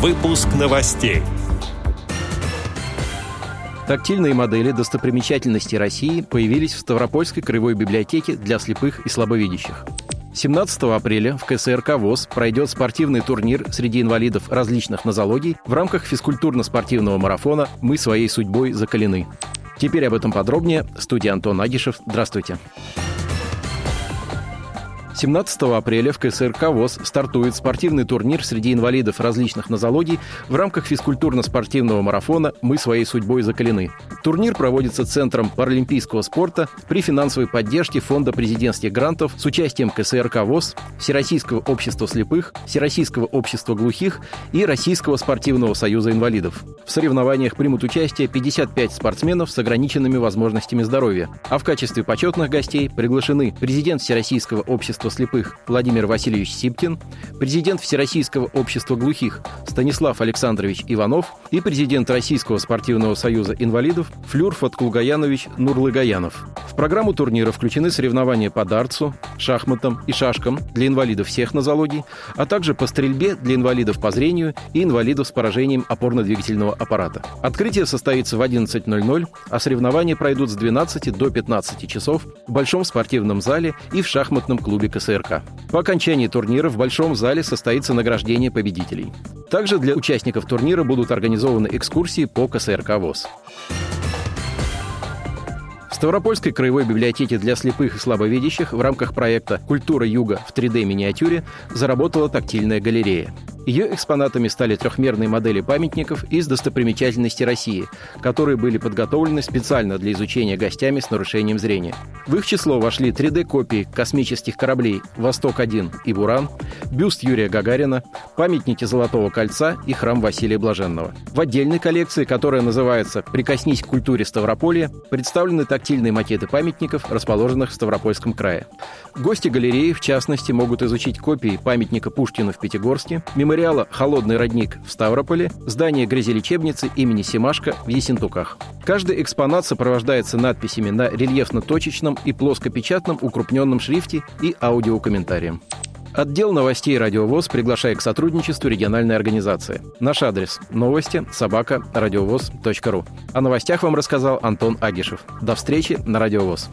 Выпуск новостей. Тактильные модели достопримечательностей России появились в Ставропольской краевой библиотеке для слепых и слабовидящих. 17 апреля в КСРК ВОЗ пройдет спортивный турнир среди инвалидов различных нозологий в рамках физкультурно-спортивного марафона «Мы своей судьбой закалены». Теперь об этом подробнее. Студия Антон Агишев. Здравствуйте. Здравствуйте. 17 апреля в КСРК ВОЗ стартует спортивный турнир среди инвалидов различных нозологий в рамках физкультурно-спортивного марафона «Мы своей судьбой закалены». Турнир проводится Центром паралимпийского спорта при финансовой поддержке Фонда президентских грантов с участием КСРК ВОЗ, Всероссийского общества слепых, Всероссийского общества глухих и Российского спортивного союза инвалидов. В соревнованиях примут участие 55 спортсменов с ограниченными возможностями здоровья, а в качестве почетных гостей приглашены президент Всероссийского общества слепых Владимир Васильевич Сипкин, президент Всероссийского общества глухих Станислав Александрович Иванов и президент Российского спортивного союза инвалидов Флюр Фаткулгаянович Нурлыгаянов. В программу турнира включены соревнования по дартсу, шахматам и шашкам для инвалидов всех нозологий, а также по стрельбе для инвалидов по зрению и инвалидов с поражением опорно-двигательного аппарата. Открытие состоится в 11.00, а соревнования пройдут с 12 до 15 часов в Большом спортивном зале и в шахматном клубе КСРК. По окончании турнира в Большом зале состоится награждение победителей. Также для участников турнира будут организованы экскурсии по КСРК ВОЗ. В Ставропольской краевой библиотеке для слепых и слабовидящих в рамках проекта «Культура Юга в 3D-миниатюре» заработала тактильная галерея. Ее экспонатами стали трехмерные модели памятников из достопримечательностей России, которые были подготовлены специально для изучения гостями с нарушением зрения. В их число вошли 3D-копии космических кораблей «Восток-1» и «Буран», бюст Юрия Гагарина, памятники Золотого кольца и храм Василия Блаженного. В отдельной коллекции, которая называется «Прикоснись к культуре Ставрополья», представлены тактильные макеты памятников, расположенных в Ставропольском крае. Гости галереи, в частности, могут изучить копии памятника Пушкину в Пятигорске, мемориала «Холодный родник» в Ставрополе, здание грязелечебницы имени Семашко в Есентуках. Каждый экспонат сопровождается надписями на рельефно-точечном и плоскопечатном укрупненном шрифте и аудиокомментарием. Отдел новостей «Радиовоз» приглашает к сотрудничеству региональной организации. Наш адрес – новости собака радиовоз.ру. О новостях вам рассказал Антон Агишев. До встречи на «Радиовоз».